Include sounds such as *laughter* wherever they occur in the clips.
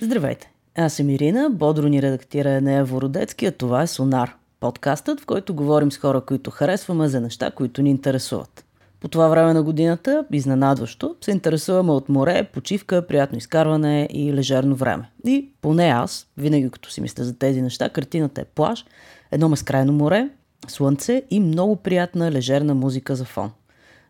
Здравейте! Аз съм Ирина, бодро ни редактира Енея Вородецки, а това е Сонар, подкастът, в който говорим с хора, които харесваме за неща, които ни интересуват. По това време на годината, изненадващо, се интересуваме от море, почивка, приятно изкарване и лежерно време. И поне аз, винаги като си мисля за тези неща, картината е плаж, едно безкрайно море, слънце и много приятна лежерна музика за фон.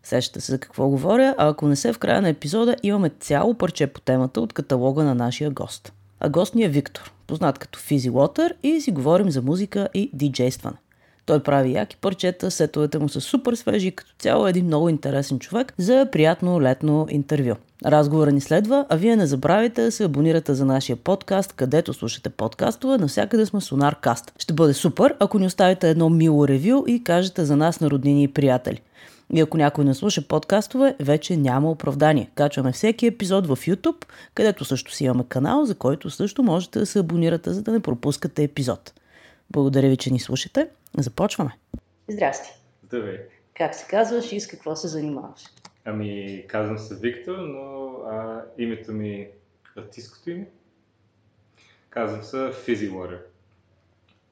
Сещате се за какво говоря, а ако не се в края на епизода, имаме цяло парче по темата от каталога на нашия гост. А гост ни е Виктор, познат като Физи Лотър и си говорим за музика и диджействане. Той прави яки парчета, сетовете му са супер свежи, като цяло е един много интересен човек за приятно летно интервю. Разговора ни следва, а вие не забравяйте да се абонирате за нашия подкаст, където слушате подкастове, навсякъде сме Сонаркаст. Ще бъде супер, ако ни оставите едно мило ревю и кажете за нас на роднини и приятели. И ако някой не слуша подкастове, вече няма оправдание. Качваме всеки епизод в YouTube, където също си имаме канал, за който също можете да се абонирате, за да не пропускате епизод. Благодаря ви, че ни слушате. Започваме. Здрасти. Здравей. Как се казваш и с какво се занимаваш? Ами, казвам се Виктор, но а, името ми, артистското име, казвам се Fizzy Water.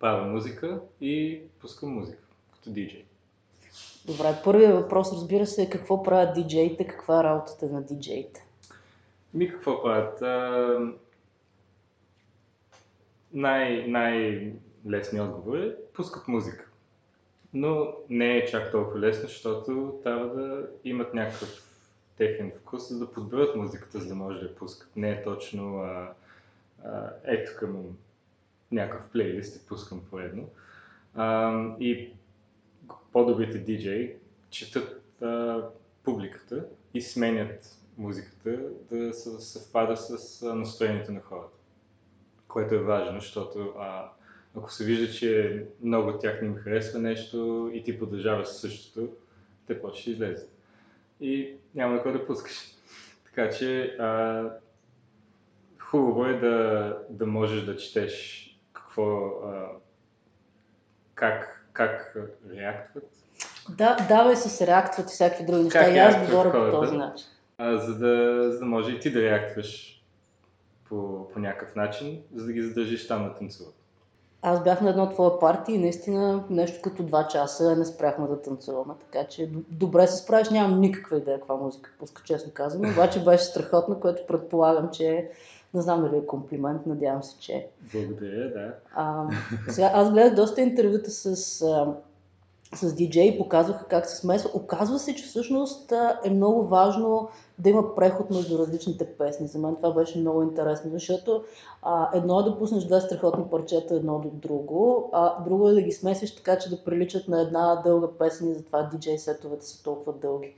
Правя музика и пускам музика, като диджей. Добре, първият въпрос, разбира се, е какво правят диджеите, каква е работата на диджеите? Ми какво правят? А, най, най-лесният отговор е пускат музика. Но не е чак толкова лесно, защото трябва да имат някакъв техен вкус, за да подберат музиката, за да може да я пускат. Не е точно а, а, ето към някакъв плейлист и пускам поедно. А, и по-добрите диджеи четат а, публиката и сменят музиката да се съвпада с настроението на хората. Което е важно, защото а, ако се вижда, че много от тях не им харесва нещо и ти продължаваш същото, те почти ще излезат. И няма кой да пускаш. *laughs* Така че а, хубаво е да, да можеш да четеш какво, а, как, как реактват. Да, давай с реактват и всякакви други неща. И аз говоря по този начин. А, за, да, за да може и ти да реактваш по, по някакъв начин, за да ги задържиш там да танцуват. Аз бях на едно твое парти и наистина нещо като два часа не спряхме да танцуваме, така че добре се справиш, нямам никаква идея каква музика пуска, честно казано, обаче беше страхотно, което предполагам, че не знам дали е комплимент, надявам се, че. Благодаря, да. А, сега, аз гледах доста интервюта с а, с диджей показваха как се смесва. Оказва се, че всъщност е много важно да има преход между различните песни. За мен това беше много интересно, защото а, едно е да пуснеш две страхотни парчета едно до друго, а друго е да ги смесиш така, че да приличат на една дълга песен и затова диджей сетовете са толкова дълги.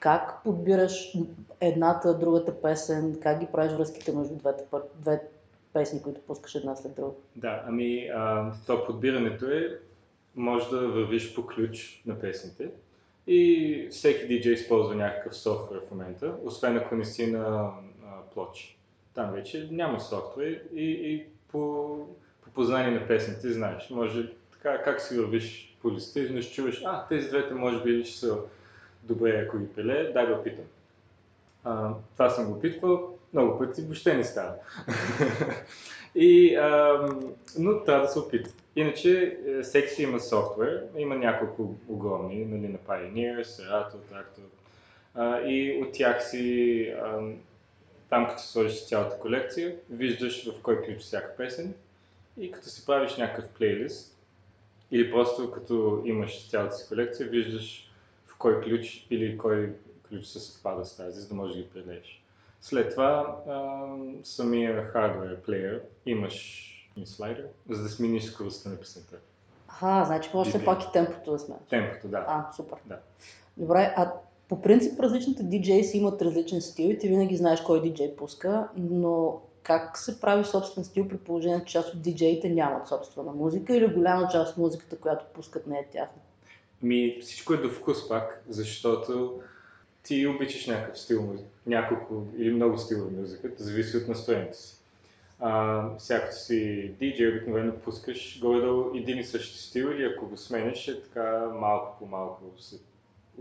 Как подбираш едната, другата песен, как ги правиш връзките между двете, две песни, които пускаш една след друга? Да, ами а, то подбирането е може да вървиш по ключ на песните и всеки диджей използва някакъв софтуер в момента, освен ако не си на плочи. Там вече няма софтуер и, и по, по познание на песните знаеш. Може така, как си вървиш по листа, изведнъж чуваш, а, тези двете може би ще са добре, ако ги пеле, дай да питам. А, това съм го опитвал, много пъти въобще не става. *laughs* и, а, но трябва да се опитва. Иначе всеки си има софтуер, има няколко огромни, нали, на Pioneer, Serato, Tractor. И от тях си, а, там като сложиш цялата колекция, виждаш в кой ключ всяка песен и като си правиш някакъв плейлист, или просто като имаш цялата си колекция, виждаш кой ключ или кой ключ се съвпада с тази, за да можеш да ги прелееш. След това а, самия хардвер плеер имаш слайдер, за да смениш скоростта на песента. Аха, значи може все пак и темпото да смениш. Темпото, да. А, супер. Да. Добре, а по принцип различните диджеи си имат различен стил и ти винаги знаеш кой диджей пуска, но как се прави собствен стил при положение, че част от диджеите нямат собствена музика или голяма част от музиката, която пускат не е тяхна? Ми, всичко е до вкус пак, защото ти обичаш някакъв стил, няколко или много стилове музиката, зависи от настроението си а, всяко си диджей обикновено пускаш горе-долу един и същи стил или ако го смениш е така малко по малко,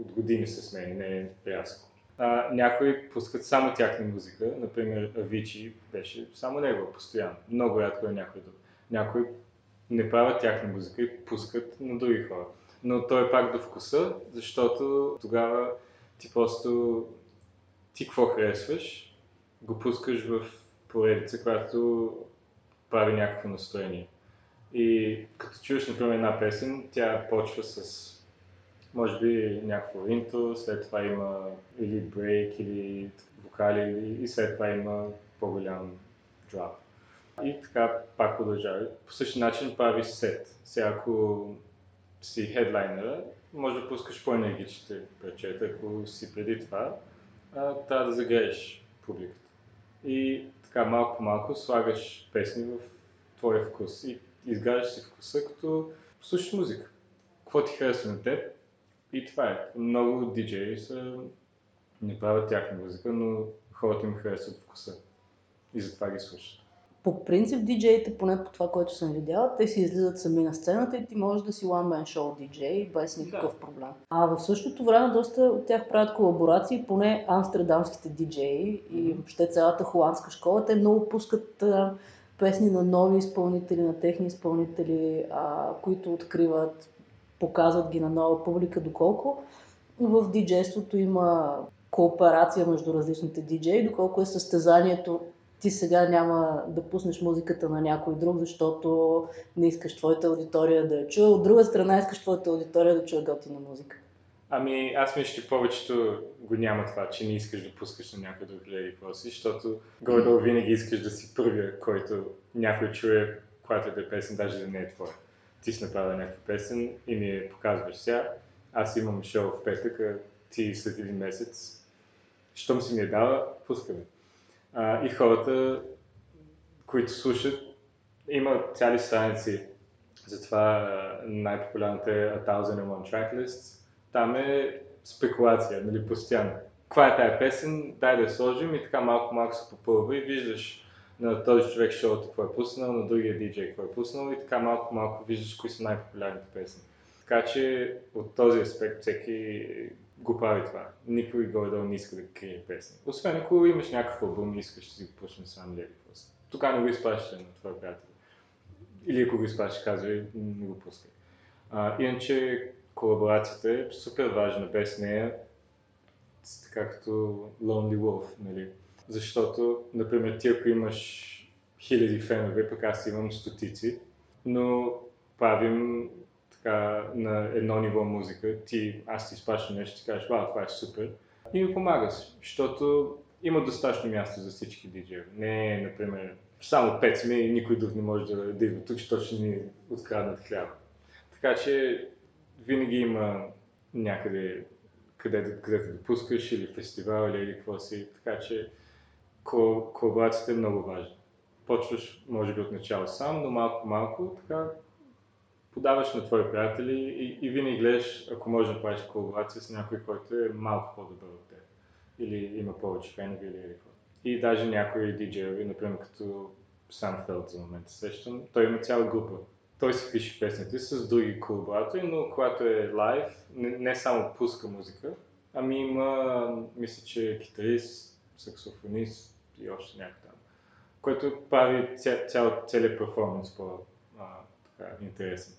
от години се смени, не е рязко. А, някои пускат само тяхна музика, например Авичи беше само него постоянно. Много рядко е някой друг. Някои не правят тяхна музика и пускат на други хора. Но той е пак до вкуса, защото тогава ти просто ти какво харесваш, го пускаш в поредица, която прави някакво настроение. И като чуеш, например, една песен, тя почва с може би някакво интро, след това има или брейк, или вокали, и след това има по-голям дроп. И така пак продължава. По същия начин прави сет. Сега ако си хедлайнера, може да пускаш по-енергичните парчета, ако си преди това, а, трябва да загрееш публиката. И така малко малко слагаш песни в твоя вкус и изграждаш си вкуса, като слушаш музика. Какво ти харесва на теб? И това е. Много диджеи са не правят тяхна музика, но хората им харесват вкуса. И затова ги слушат. По принцип, диджеите, поне по това, което съм видяла, те си излизат сами на сцената и ти можеш да си one man show диджей без никакъв да. проблем. А в същото време доста от тях правят колаборации, поне амстердамските диджеи и въобще цялата холандска школа. Те много пускат а, песни на нови изпълнители, на техни изпълнители, а, които откриват, показват ги на нова публика, доколко в диджейството има кооперация между различните диджеи, доколко е състезанието ти сега няма да пуснеш музиката на някой друг, защото не искаш твоята аудитория да я чуе. От друга страна искаш твоята аудитория да чуе готина музика. Ами аз мисля, че повечето го няма това, че не искаш да пускаш на някой друг или какво си, защото горе винаги искаш да си първия, който някой чуе, която е да е песен, даже да не е твоя. Ти си направил някаква песен и ми я показваш сега. Аз имам шоу в петък, а ти след един месец. Щом си ми я дала, пускаме. А, и хората, които слушат, има цяли страници. Затова най-популярната е A Thousand and One Tracklist. Там е спекулация, нали, постоянно. Каква е тая песен, дай да я сложим и така малко-малко се попълва и виждаш на този човек шоуто какво е пуснал, на другия диджей какво е пуснал и така малко-малко виждаш кои са най-популярните песни. Така че от този аспект всеки го прави това. Никой горе не иска да крие песни. Освен ако имаш някакъв албум и искаш да си го пуснеш сам или просто. Тогава не го изпращаш на твоя приятел. Или ако го изпращаш, казвай, не го пускай. А, иначе колаборацията е супер важна. Без нея, така като Lonely Wolf, нали? Защото, например, ти ако имаш хиляди фенове, пък аз имам стотици, но правим така, на едно ниво музика, ти, аз ти изпращам нещо, ти кажеш, вау, това е супер, и ми помагаш, защото има достатъчно място за всички диджеи. Не, например, само пет сме и никой друг не може да, да идва тук, защото ще ни откраднат хляба. Така че винаги има някъде, където, където да пускаш или фестивал или, или какво си. Така че колаборацията е много важна. Почваш, може би, от начало сам, но малко-малко, така подаваш на твои приятели и, и винаги гледаш, ако можеш да правиш колаборация с някой, който е малко по-добър от теб. Или има повече фенове или какво. И даже някои диджеи, например като Санфелд за момента сещам, той има цяла група. Той си пише песните с други колаборатори, но когато е лайв, не, не само пуска музика, ами има, мисля, че е китарист, саксофонист и още някакъв там, който прави ця, цял, целият перформанс по-интересен.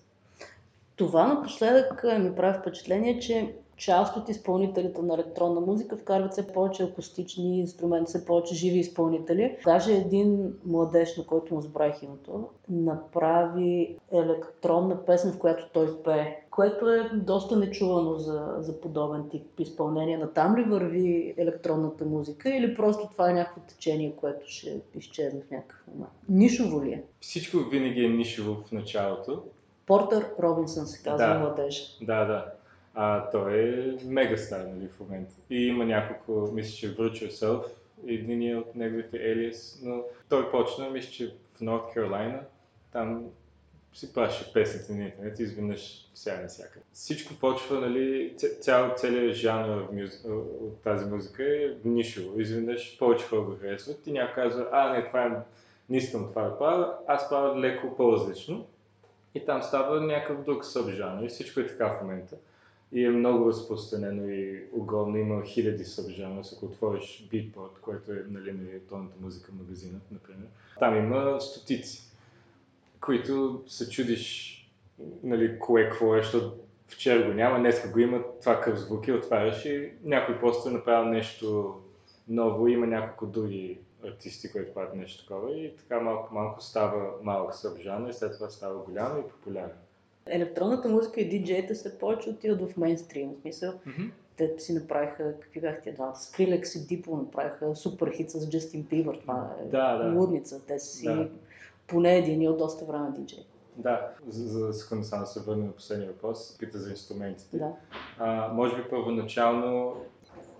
Това напоследък ми прави впечатление, че част от изпълнителите на електронна музика вкарват все повече акустични инструменти, все повече живи изпълнители. Даже един младеж, на който му забравих името, направи електронна песен, в която той пее, което е доста нечувано за, за подобен тип изпълнение. На там ли върви електронната музика или просто това е някакво течение, което ще изчезне в някакъв момент? Нишово ли е? Всичко винаги е нишово в началото. Портър Робинсън се казва да, младеж. Да, да. А, той е мега стар нали, в момента. И има няколко, мисля, че Virtual Self, един от неговите Елиас, но той почна, мисля, че в Норт Каролайна, там си праща песните на интернет и изведнъж сега всякъде. Всичко почва, нали, цял, целият жанр от тази музика е нишово. Изведнъж повече хора го харесват и някой казва, а не, това е, не искам това да правя, аз правя леко по-различно. И там става някакъв друг събжанр и всичко е така в момента. И е много разпространено и огромно. Има хиляди събжана. Ако отвориш Beatport, което е нали, на електронната музика магазина, например, там има стотици, които се чудиш нали, кое какво е, защото вчера го няма, днес го има, това къв звук и отваряш и някой просто е направил нещо ново, има няколко други артисти, които правят нещо такова и така малко малко става малък събжан и след това става голям и популярен. Електронната музика и диджеите се повече отиват в мейнстрим, в смисъл. Mm-hmm. Те си направиха, какви бяха тия двамата, Скрилекс и Дипо направиха супер хит с Джастин Бибър, това е да, да. лудница. Те си да. Поне един от доста време диджей. Да, за, за секунда само да се върнем на последния въпрос. Пита за инструментите. Да. А, може би първоначално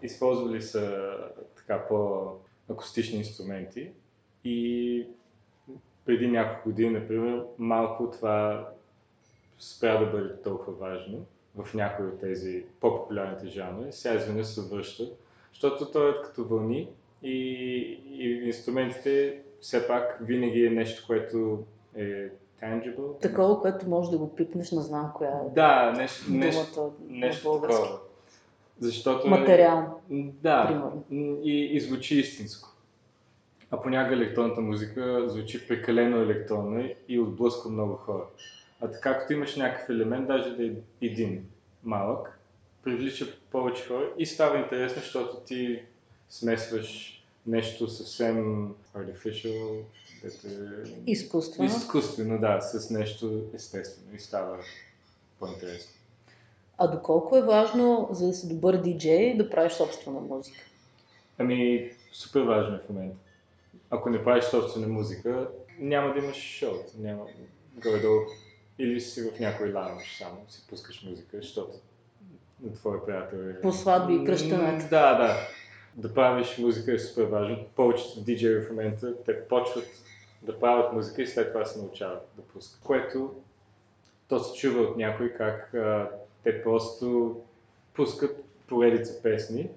използвали са така по-акустични инструменти и преди няколко години, например, малко това спря да бъде толкова важно в някои от тези по-популярните жанри. Сега изведнъж се връща, защото той е като вълни и, и инструментите все пак винаги е нещо, което е tangible. Такова, което може да го пипнеш, не знам коя е. Да, нещо, нещо, нещо такова. Защото Материално. Е, да, и, и звучи истинско. А понякога електронната музика звучи прекалено електронна и отблъсква много хора. А така, като имаш някакъв елемент, даже да е един малък, привлича повече хора и става интересно, защото ти смесваш нещо съвсем artificial, е изкуствено. Изкуствено, да, с нещо естествено и става по-интересно. А доколко е важно, за да си добър диджей, да правиш собствена музика? Ами, супер важно е в момента. Ако не правиш собствена музика, няма да имаш шоу. Няма горе-долу. Или си в някой лаунж само, си пускаш музика, защото на твоя приятел е... По сватби и кръщането. Да, да да правиш музика е супер важно. Повечето диджеи в момента те почват да правят музика и след това се научават да пускат. Което то се чува от някой как а, те просто пускат поредица песни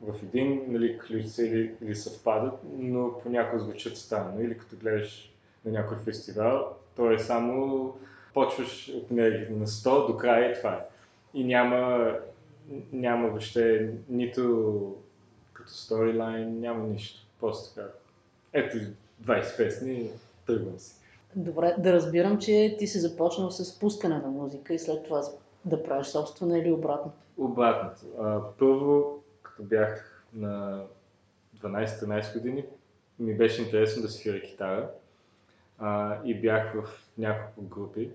в един нали, ключ или, или съвпадат, но понякога звучат странно. Или като гледаш на някой фестивал, то е само почваш от на 100 до края и това е. И няма, няма въобще нито като сторилайн, няма нищо. Просто така. Ето 20 песни, тръгвам си. Добре, да разбирам, че ти си започнал с пускане на музика и след това да правиш собствена или обратно? Обратното. А, първо, като бях на 12-13 години, ми беше интересно да свиря китара а, и бях в няколко групи,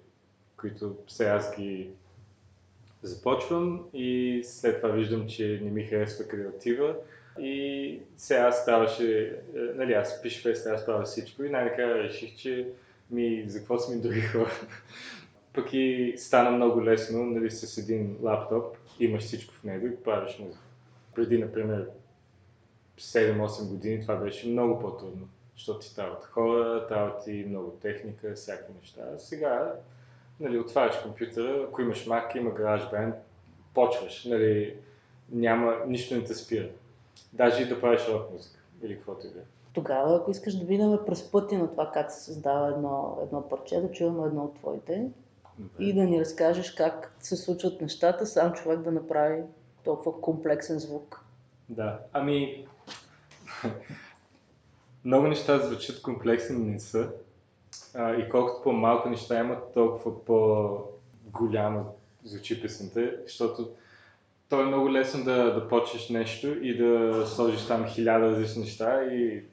които сега аз ги започвам и след това виждам, че не ми харесва къде отива и сега ставаше, е, нали, аз пиша песен, аз правя всичко и най-накрая реших, че ми, за какво са ми други хора. Пък и стана много лесно, нали, с един лаптоп, имаш всичко в него и правиш музика. Преди, например, 7-8 години това беше много по-трудно, защото ти трябват хора, трябва ти много техника, всякакви неща. А сега, нали, отваряш компютъра, ако имаш Mac, има GarageBand, почваш, нали, няма, нищо не те спира. Даже и да правиш рок музика или каквото и да е. Тогава, ако искаш да видим през пътя на това как се създава едно, едно парче, да чуваме едно от твоите Добре. и да ни разкажеш как се случват нещата, сам човек да направи толкова комплексен звук. Да, ами *laughs* много неща звучат комплексни, не са. А, и колкото по-малко неща имат, толкова по-голяма звучи песента, защото то е много лесно да, да почнеш нещо и да сложиш там хиляда различни неща и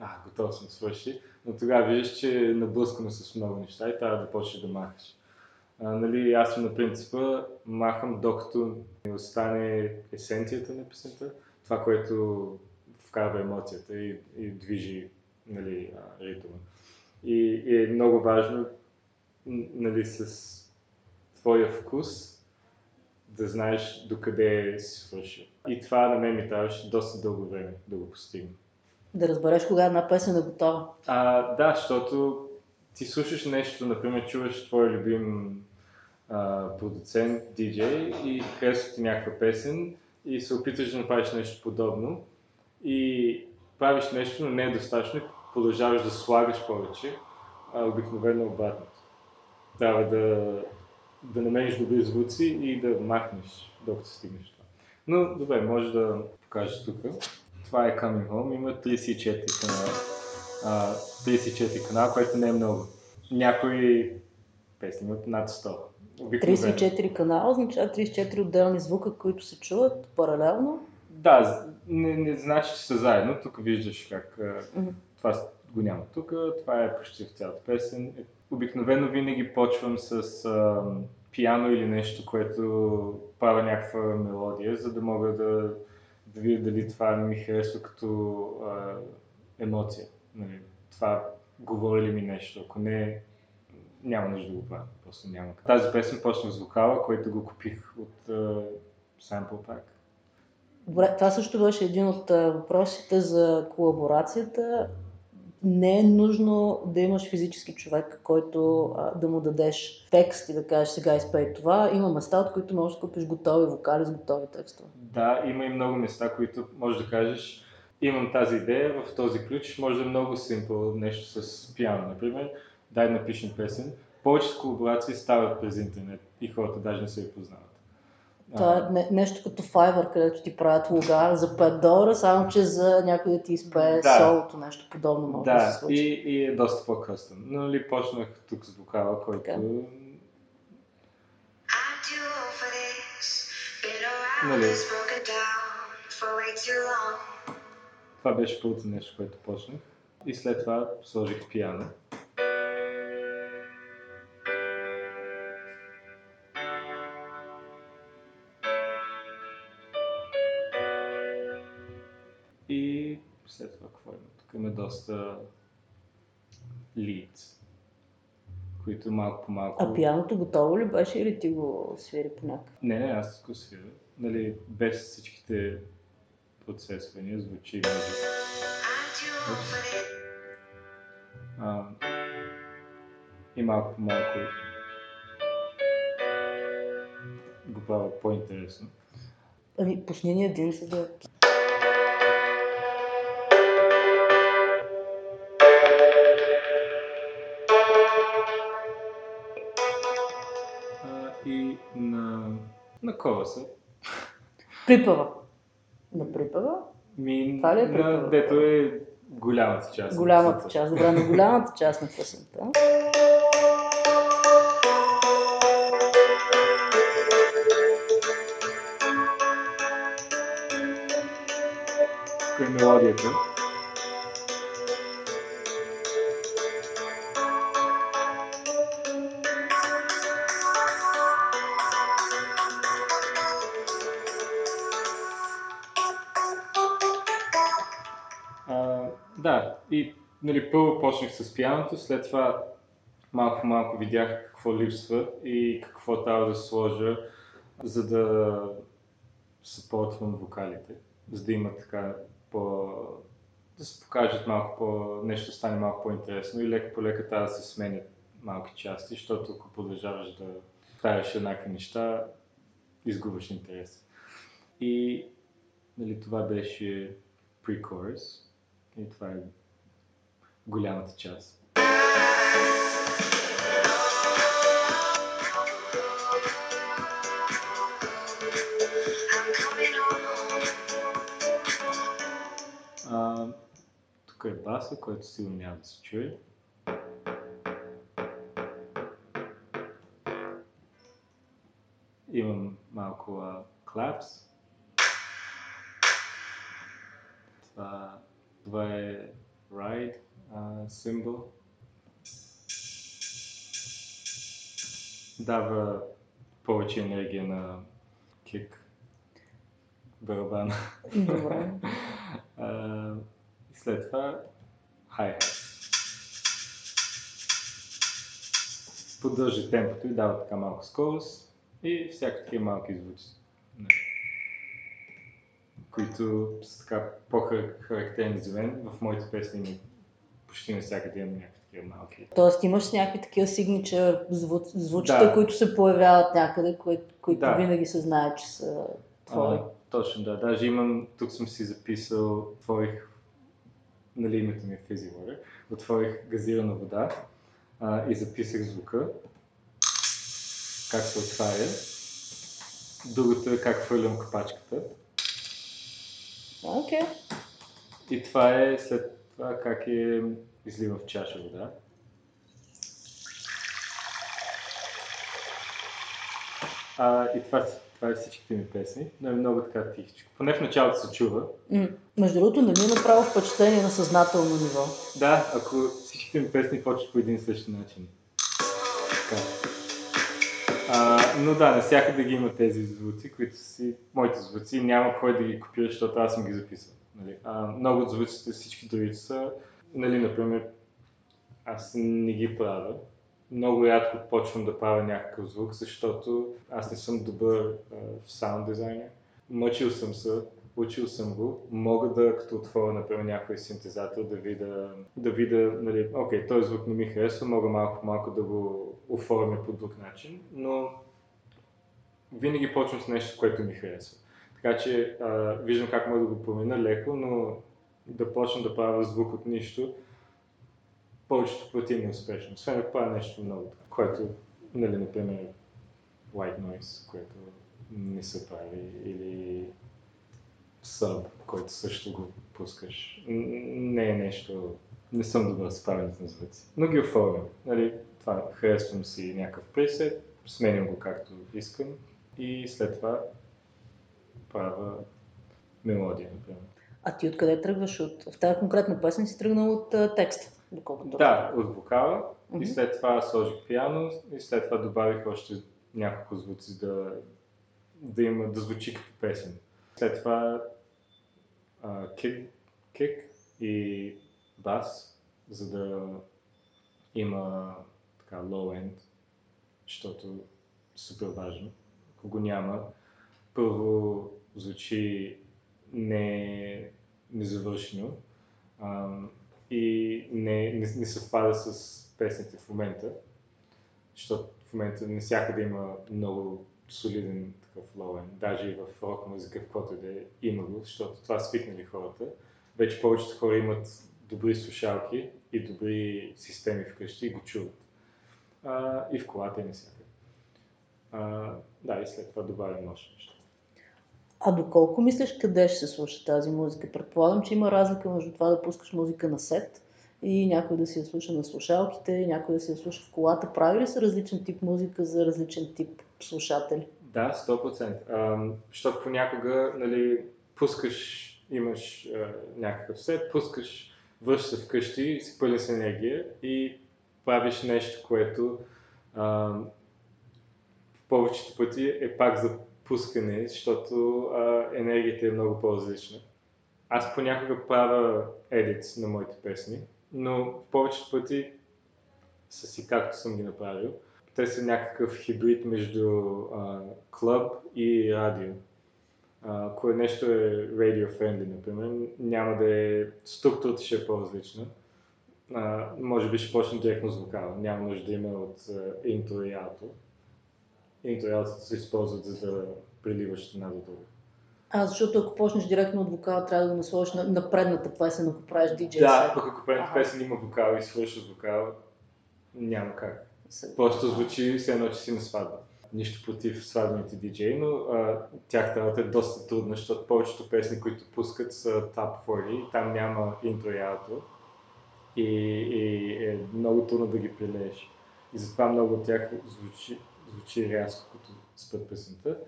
а, готов съм свърши. Но тогава виждаш, че е наблъскано с много неща и трябва да почнеш да махаш. А, нали, аз съм на принципа махам докато не остане есенцията на песента, това, което вкарва емоцията и, и движи нали, ритъма. И, и е много важно нали, с твоя вкус да знаеш докъде си свършил. И това на мен ми трябваше доста дълго време да го постигна. Да разбереш кога една песен е готова. А, да, защото ти слушаш нещо, например, чуваш твой любим а, продуцент, диджей и харесва ти някаква песен и се опитваш да направиш нещо подобно и правиш нещо, но не е достатъчно продължаваш да слагаш повече, а обикновено обратното. Трябва да да намериш добри звуци и да махнеш докато стигнеш това. Но добре, може да покажеш тук. Това е Coming Home, има 34 канала. А, 34 канала, което не е много. Някои песни имат над 100. Обикновено. 34 канала означава 34 отделни звука, които се чуват паралелно. Да, не, не значи, че са заедно. Тук виждаш как Мгм. това го няма тук. Това е почти в цялата песен. Обикновено винаги почвам с а, пиано или нещо, което правя някаква мелодия, за да мога да, да видя дали това ми харесва като а, емоция. Нали, това говори ли ми нещо. Ако не, няма нужда да го правя. Просто няма. Тази песен почнах с вокала, който го купих от а, Sample Pack. Добре, това също беше един от въпросите за колаборацията. Не е нужно да имаш физически човек, който а, да му дадеш текст и да кажеш сега изпей това. Има места, от които можеш да купиш готови вокали с готови текстове. Да, има и много места, които може да кажеш, имам тази идея в този ключ, може да е много simple нещо с пиано, например, дай да напишем песен. Повечето колаборации стават през интернет и хората даже не се я познават. Това е не, нещо като Fiverr, където ти правят луга за 5 долара, само че за някой да ти изпее Да. солото, нещо подобно може да, се да, случи. и, и е доста по-къстъм. Но нали, почнах тук с вокала, който Така. Нали. long. това беше първото нещо, което почнах. И след това сложих пиано. Има? Тук има доста leads, които малко по малко... А пианото готово ли беше или ти го свири по някакъв? Не, не, аз го свиря. Нали, без всичките процесвания звучи. А, и малко по малко го правя по-интересно. Ами, пусни ни един, за да... на коласа. Припава. На припава? Ми, Това ли е на, препоръка? дето е голямата част. на Голямата част. Добре, на голямата част на песента. Е мелодията. Нали, първо почнах с пианото, след това малко по малко видях какво липсва и какво трябва да сложа, за да съпортвам вокалите, за да има така по... да се покажат малко по... нещо стане малко по-интересно и леко по лека трябва да се сменят малки части, защото ако продължаваш да правиш еднакви неща, изгубваш интерес. И нали, това беше pre-chorus и това е голямата част. А, тук е баса, който сигурно няма да се чуе. Имам малко а, клапс. Това, това е ride символ. Дава повече енергия на кик барабана. Добре. *laughs* А, и след това хай-хат. Поддържа темпото и дава така малко скорост и всякакви такива малки звуци. Не. Които са така по-характерни за мен. В моите песни има почти навсякъде имам някакви такива малки. Тоест имаш някакви такива сигничър звук, звучета, Да. които се появяват някъде, кои, които Да. винаги се знае, че са твои. А, точно, да. Даже имам, тук съм си записал, отворих, нали името ми е Water, отворих газирана вода а, и записах звука. как се отваря. Другото е как хвърлям капачката. Окей. И това е след това как е изливам в чаша вода. А, и това, това е всичките ми песни, но е много така тихичко. Поне в началото се чува. М, Между другото, не ми е направо впечатление на съзнателно ниво. Да, ако всичките ми песни почват по един и същи начин. Така. А, но да, навсякъде ги има тези звуци, които си моите звуци. Няма кой да ги копира, защото аз съм ги записал. Нали? А, много от звуците, всички другите са, нали, например, аз не ги правя. Много рядко почвам да правя някакъв звук, защото аз не съм добър а, в саунд дизайнер. Мъчил съм се, учил съм го. Мога да, като отворя, например, някой синтезатор, да видя, да видя нали, окей, този звук не ми харесва, мога малко по малко да го оформя по друг начин, но винаги почвам с нещо, което ми харесва. Така че а, виждам как мога да го променя леко, но да почна да правя звук от нищо, повечето пъти не е успешно. Освен ако правя нещо много, което, нали, например, white noise, което не са прави, или sub, който също го пускаш. Не е нещо, не съм добър с правенето на звуци, но ги оформям. Нали, това харесвам си някакъв пресет, сменям го както искам и след това правя мелодия, например. А ти откъде тръгваш? От... В тази конкретна песен си тръгнал от а, текста, доколкото. Да, от вокала Мгм. и след това сложих пиано и след това добавих още няколко звуци да, да има, да звучи като песен. След това а, кик, кик и бас, за да има така low end, защото е супер важно. Ако го няма, първо звучи не, незавършено ам, и не, не, не съвпада с песните в момента, защото в момента навсякъде има много солиден такъв лоуен, даже и в рок музика, в и да е, има го, защото това свикнали хората. Вече повечето хора имат добри слушалки и добри системи вкъщи и го чуват. А, и в колата и навсякъде. А, да, и след това добавим още нещо. А доколко мислиш къде ще се слуша тази музика? Предполагам, че има разлика между това да пускаш музика на сет и някой да си я слуша на слушалките, и някой да си я слуша в колата. Прави ли се различен тип музика за различен тип слушатели? Да, 100%. Ам, Защото понякога, нали, пускаш, имаш а, някакъв сет, пускаш, връщаш се вкъщи, си пълен с енергия и правиш нещо, което в повечето пъти е пак за пускане, защото а, енергията е много по-различна. Аз понякога правя едит на моите песни, но в повечето пъти са си както съм ги направил. Те са някакъв хибрид между клуб и радио. Ако нещо е radio friendly, например, няма да е... Структурата ще е по-различна. А, може би ще почне директно с вокала. Няма нужда да има от а, интро и ауто. Интро и ауто се използват за да приливаш една до друга. А, защото ако почнеш директно от вокала, трябва да го насложиш на, на предната песен, ако правиш диджей Да, пък ако предната песен има вокал и свършиш вокал, няма как. Се- Просто звучи все едно, че си на сватба. Нищо против сватбените диджеи, но а, работа е доста трудна, защото повечето песни, които пускат са Top 40 и там няма интро и ауто. И, и е много трудно да ги прилееш. И затова много от тях звучи, звучи рязко, като спът песента.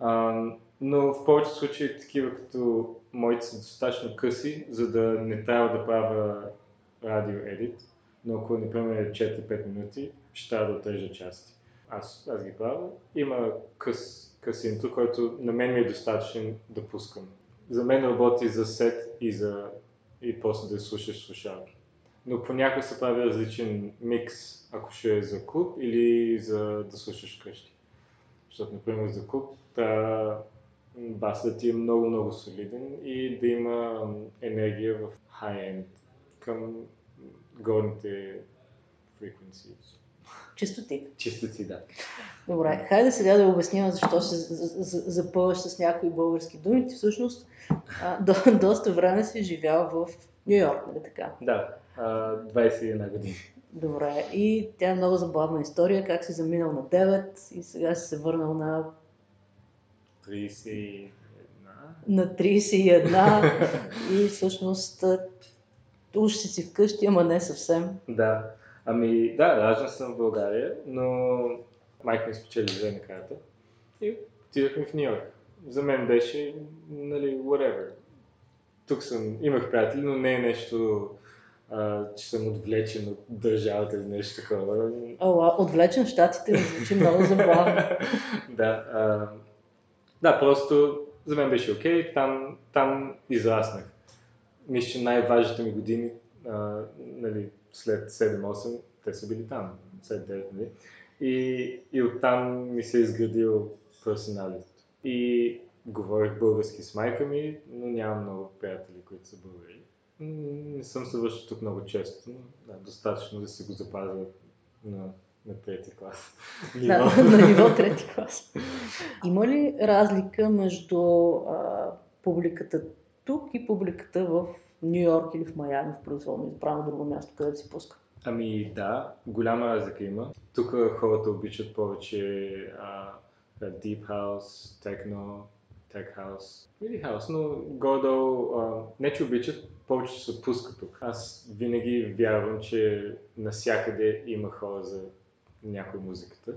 А, но в повечето случаи такива като моите са достатъчно къси, за да не трябва да правя радио едит. Но ако, например, е 4-5 минути, ще трябва да отрежа части. Аз, аз ги правя. Има къс, къс интро, който на мен ми е достатъчен да пускам. За мен работи за сет и, за, и после да слушаш слушалки. Но понякога се прави различен микс, ако ще е за клуб или за да слушаш вкъщи. Защото, например, за клуб трябва басът ти е много, много солиден и да има енергия в high-end към горните frequencies. Чистоти. Чистоти, да. Добре, хайде сега да обясним защо се за- за- запълваш с някои български думи. Ти всъщност а, до, доста време си живял в Нью Йорк, нали така? Да, а, 21 години. Добре. И тя е много забавна история, как си заминал на 9 и сега си се върнал на, 31. на 31 и всъщност уж си си вкъщи, ама не съвсем. Да. Ами, да, раждан съм в България, но майка ми спечели зелена карта и отидахме в Нью Йорк. За мен беше, нали, whatever. Тук съм, имах приятели, но не е нещо, а, че съм отвлечен от държавата или нещо такова. Ала, отвлечен в щатите ми звучи много забавно. *laughs* да, а, да, просто за мен беше окей, там, там израснах. Мисля, че най-важните ми години, а, нали, след 7-8, те са били там, след 9, нали? И, и оттам ми се е изградил персоналитето. И говорих български с майка ми, но нямам много приятели, които са българи. Не съм се връщал тук много често, но да, достатъчно да си го запазя на, на трети клас. *laughs* Да, на ниво трети клас. Има ли разлика между а, публиката тук и публиката в Нью Йорк или в Майами, в произволно избрано друго място, където си пуска? Ами да, голяма разлика има. Тук хората обичат повече а, Deep House, Techno, Tech House или House, но горе-долу, а, не че обичат, повече се пуска тук. Аз винаги вярвам, че навсякъде има хора за някоя музиката.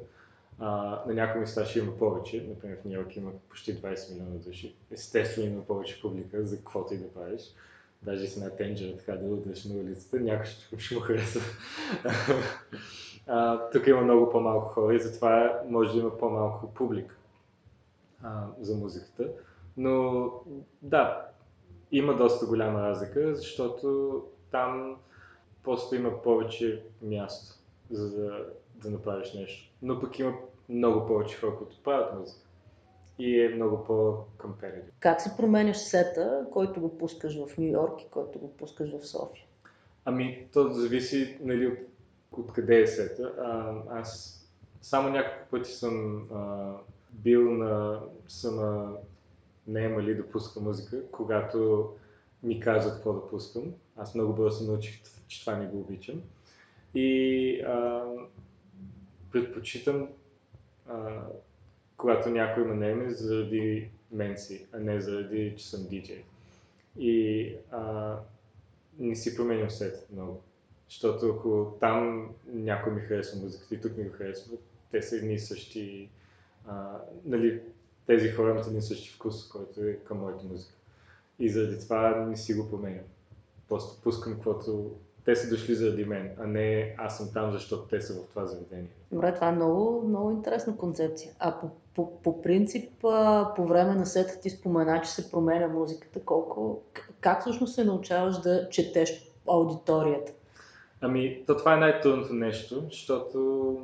А, на някои места ще има повече, например в Нью Йорк има почти 20 милиона души. Естествено има повече публика за каквото и да правиш. Даже с една тенджера така да удреш на улицата, някой ще, ще му хареса. *laughs* а, тук има много по-малко хора и затова може да има по-малко публика а, за музиката. Но да, има доста голяма разлика, защото там просто има повече място, за да, да направиш нещо. Но пък има много повече хора, които правят музика. И е много по-компетитив. Как си променяш сета, който го пускаш в Нью Йорк и който го пускаш в София? Ами, то зависи нали, от, от къде е сета. А, аз само няколко пъти съм а, бил на, съм на наемали да пуска музика, когато ми казват какво да пускам. Аз много бързо се научих, че това не го обичам. И а, предпочитам, а, когато някой ме наеме заради мен си, а не заради, че съм диджей. И а, не си променям сет много. Защото ако там някой ми харесва музиката и тук ми го харесва, те са едни и същи, а, нали, тези хора имат един същи вкус, който е към моята музика. И заради това не си го променям. Просто пускам каквото те са дошли заради мен, а не аз съм там, защото те са в това заведение. Добре, това е много, много интересна концепция. А по, по, по принцип, по време на сета ти спомена, че се променя музиката. Колко, как всъщност се научаваш да четеш аудиторията? Ами, то това е най-трудното нещо, защото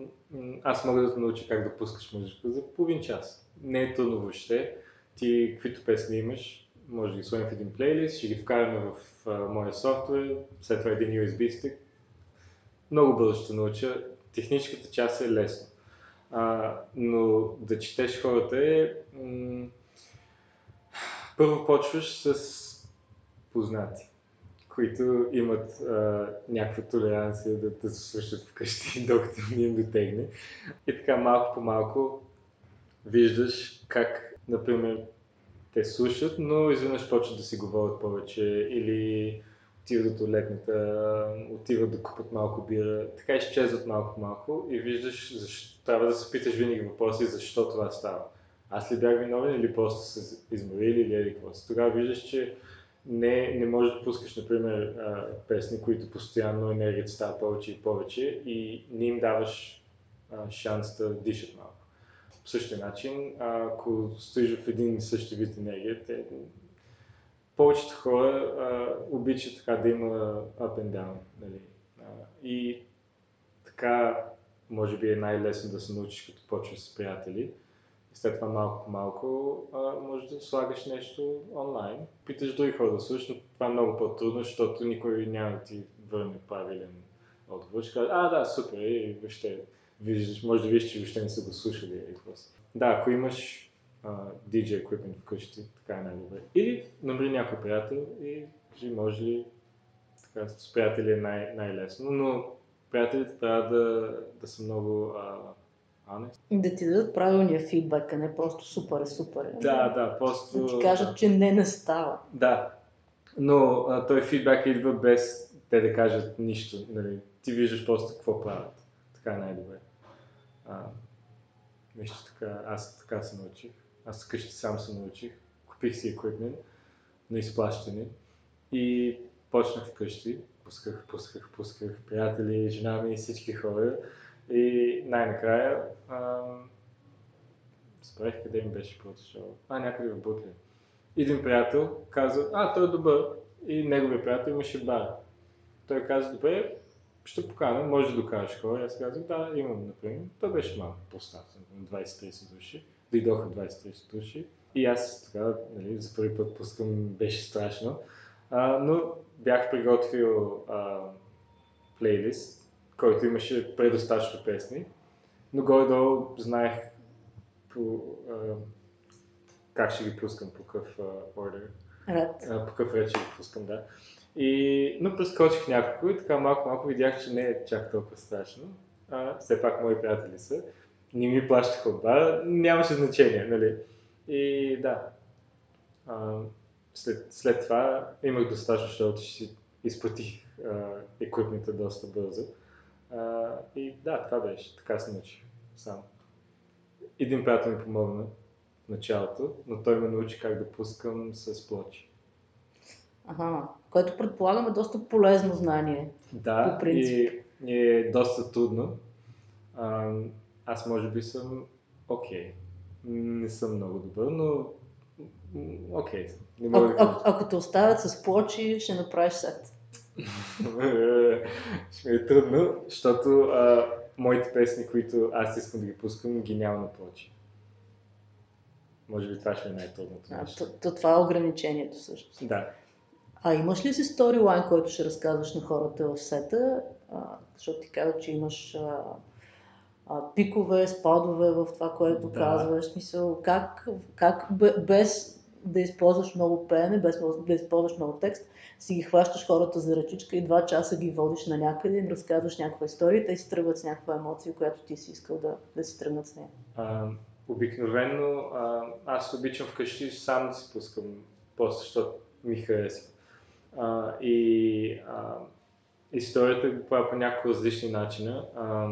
аз мога да те науча как да пускаш музика за половин час. Не е трудно въобще. Ти каквито песни имаш, може да ги сложим в един плейлист, ще ги вкараме в а, моя софтуер, след това един USB стик. Много бързо ще науча. Техническата част е лесно. А, но да четеш хората е... М- първо почваш с познати които имат а, някаква толеранция да те слушат вкъщи, *laughs* докато не им дотегне. И така малко по малко виждаш как, например, те слушат, но изведнъж почват да си говорят повече или отиват до туалетната, отиват да купат малко бира, така изчезват малко по малко и виждаш, защо, трябва да се питаш винаги въпроси защо това става. Аз ли бях виновен или просто се изморили или еди какво. Тогава виждаш, че не, не можеш да пускаш, например, песни, които постоянно енергията става повече и повече и не им даваш шанс да дишат малко. По същия начин, ако стоиш в един и същи вид енергия, те, повечето хора а, обичат така да има up and down. Нали? А, и така, може би е най-лесно да се научиш, като почваш с приятели. И след това малко по малко може да слагаш нещо онлайн. Питаш други хора да слушаш, но това е много по-трудно, защото никой няма да ти върне правилен отговор. Ще каже, а да, супер, и въобще, виждаш, може да видиш, че въобще не са го слушали. И какво си. да, ако имаш а, DJ equipment вкъщи, така е най-добре. Или намери някой приятел и кажи, може ли така, с приятели е най- най-лесно, но приятелите трябва да, да са много а, honest. Да ти дадат правилния фидбак, а не просто супер е супер. е. Да, да, просто... Да ти кажат, че не, не става. Да, но а, той фидбак идва без те да кажат нищо. Нали? Ти виждаш просто какво правят. Така е най-добре. А, нещо така, аз така се научих. Аз вкъщи сам се научих. Купих си еквипмент на изплащане и почнах вкъщи. Пусках, пусках, пусках приятели, жена ми и всички хора. И най-накрая ам, Забравих къде ми беше първото шоу. А, някъде в Бутлин. Един приятел каза, а, той е добър. И неговия приятел имаше бар. Той каза, добре, ще покана, може да докажеш хора. Аз казах, да, имам, например. Той беше малко по-стар, на 20-30 души. Дойдоха 20-30 души. И аз така, нали, за първи път пускам, беше страшно. А, но бях приготвил а, плейлист, който имаше предостатъчно песни. Но горе-долу знаех по, а, как ще ги пускам, по какъв Рад. а, по какъв ред ще ги пускам, да. И, но прескочих няколко и така малко-малко видях, че не е чак толкова страшно. А, все пак мои приятели са. Не ми плащаха от бара, нямаше значение, нали. И да, а, след, след това имах достатъчно, защото си изплатих еквипмента доста бързо. А, и да, това беше. Така се научих сам. Един приятел ми помогна в началото, но той ме научи как да пускам с плочи. Ага. Което предполагам е доста полезно знание. Да, По принцип. и, и е доста трудно. А, аз може би съм окей. Не съм много добър, но окей. Не А, да а, ако те оставят с плочи, ще направиш сет. Ще ми е трудно, защото а, моите песни, които аз искам да ги пускам, ги няма на плочи. Може би това ще е най-трудното нещо. то, то, това е ограничението също. Да. А имаш ли си сторилайн, който ще разказваш на хората в сета? А, защото ти каза, че имаш а, а, пикове, спадове в това, което Да. казваш. Смисъл, как, как бе- без да използваш много пеене, без да използваш много текст, си ги хващаш хората за ръчичка и два часа ги водиш на някъде, им разказваш някаква история, те си тръгват с някаква емоция, която ти си искал да, да си тръгнат с нея. А, обикновено а, аз обичам вкъщи сам да си пускам, просто защото ми харесва. А, и а, историята го правя по няколко различни начина. А,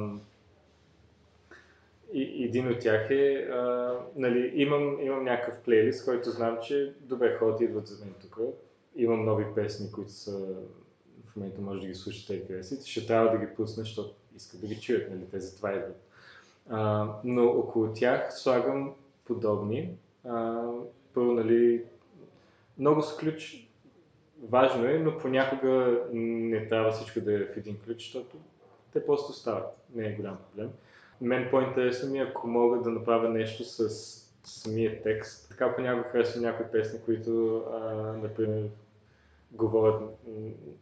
един от тях е, а, нали, имам, имам някакъв плейлист, който знам, че добре хората идват за мен тук. Имам нови песни, които са в момента може да ги слушате харесате. Ще трябва да ги пусна, защото искат да ги чуят, нали, те затова идват. А, но около тях слагам подобни. А, първо, нали, много с ключ важно е, но понякога не трябва всичко да е в един ключ, защото те просто стават. Не е голям проблем. Мен по-интересно ми е, ако мога да направя нещо с самия текст. Така понякога харесвам някои песни, които, а, например, говорят,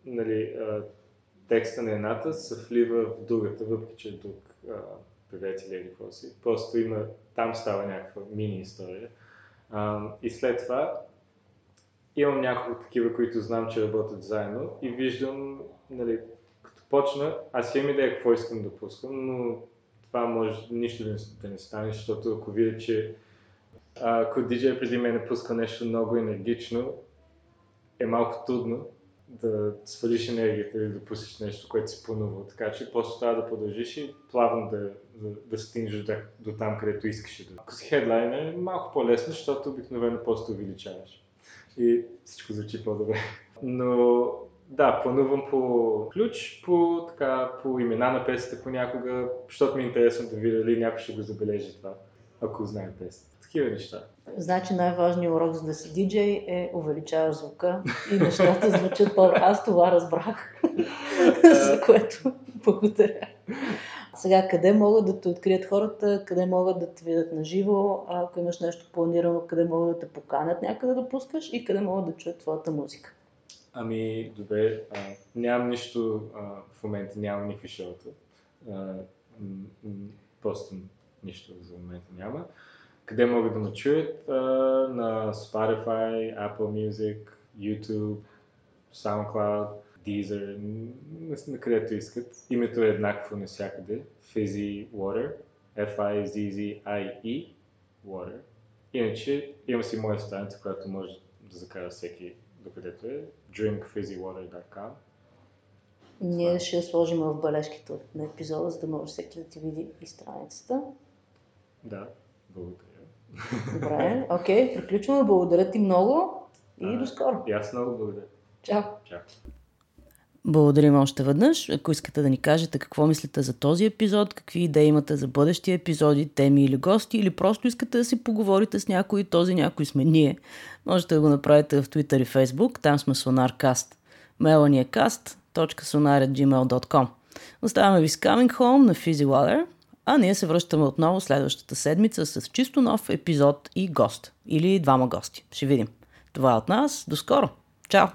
нали, а, текста на едната се влива в другата, въпреки че е друг а, певец или какво си. Просто има, там става някаква мини история. А, и след това имам няколко такива, които знам, че работят заедно и виждам, нали, като почна, аз имам идея какво искам да пускам, но това може нищо да не, да не стане, защото ако видя, че ако диджей преди мен пуска нещо много енергично, е малко трудно да свалиш енергията или да пуснеш нещо, което си планувал. Така че просто трябва да продължиш и плавно да, да, да стигнеш до, до там, където искаш да. Ако си хедлайнер е малко по-лесно, защото обикновено просто увеличаваш. И всичко звучи по-добре. Но да, планувам по ключ, по, така, по имена на песните понякога, защото ми е интересно да видя дали някой ще го забележи това, ако знае песни. Такива неща. Значи най-важният урок за да си диджей е увеличаваш звука и нещата звучат по Аз това разбрах, *laughs* за което благодаря. Сега, къде могат да те открият хората, къде могат да те видят на живо, ако имаш нещо планирано, къде могат да те поканят някъде да пускаш и къде могат да чуят твоята музика. Ами, добре, а, нямам нищо, а, в момента нямам никакви шоута. Просто нищо за момента няма. Къде могат да ме чуят? А, на Spotify, Apple Music, YouTube, SoundCloud, Deezer, на където искат. Името е еднакво навсякъде. Fizzy Water. F-I-Z-Z-I-E Water. Иначе има си моя страница, която може да закара всеки докъдето е. drinkfizzywater.com Ние ще сложим в бележките на епизода, за да може всеки да ти види и страницата. Да, благодаря. Добре, окей, приключваме. Благодаря ти много и А, до скоро. И аз много благодаря. Чао! Чао. Благодарим още веднъж. Ако искате да ни кажете какво мислите за този епизод, какви идеи имате за бъдещи епизоди, теми или гости, или просто искате да си поговорите с някой, този някой сме ние, можете да го направите в Twitter и Facebook, там сме SonarCast. Мейла ни е cast.sonar.gmail.com Оставяме ви с Coming Home на Fizzy Water, а ние се връщаме отново следващата седмица с чисто нов епизод и гост. Или двама гости. Ще видим. Това е от нас. До скоро. Чао!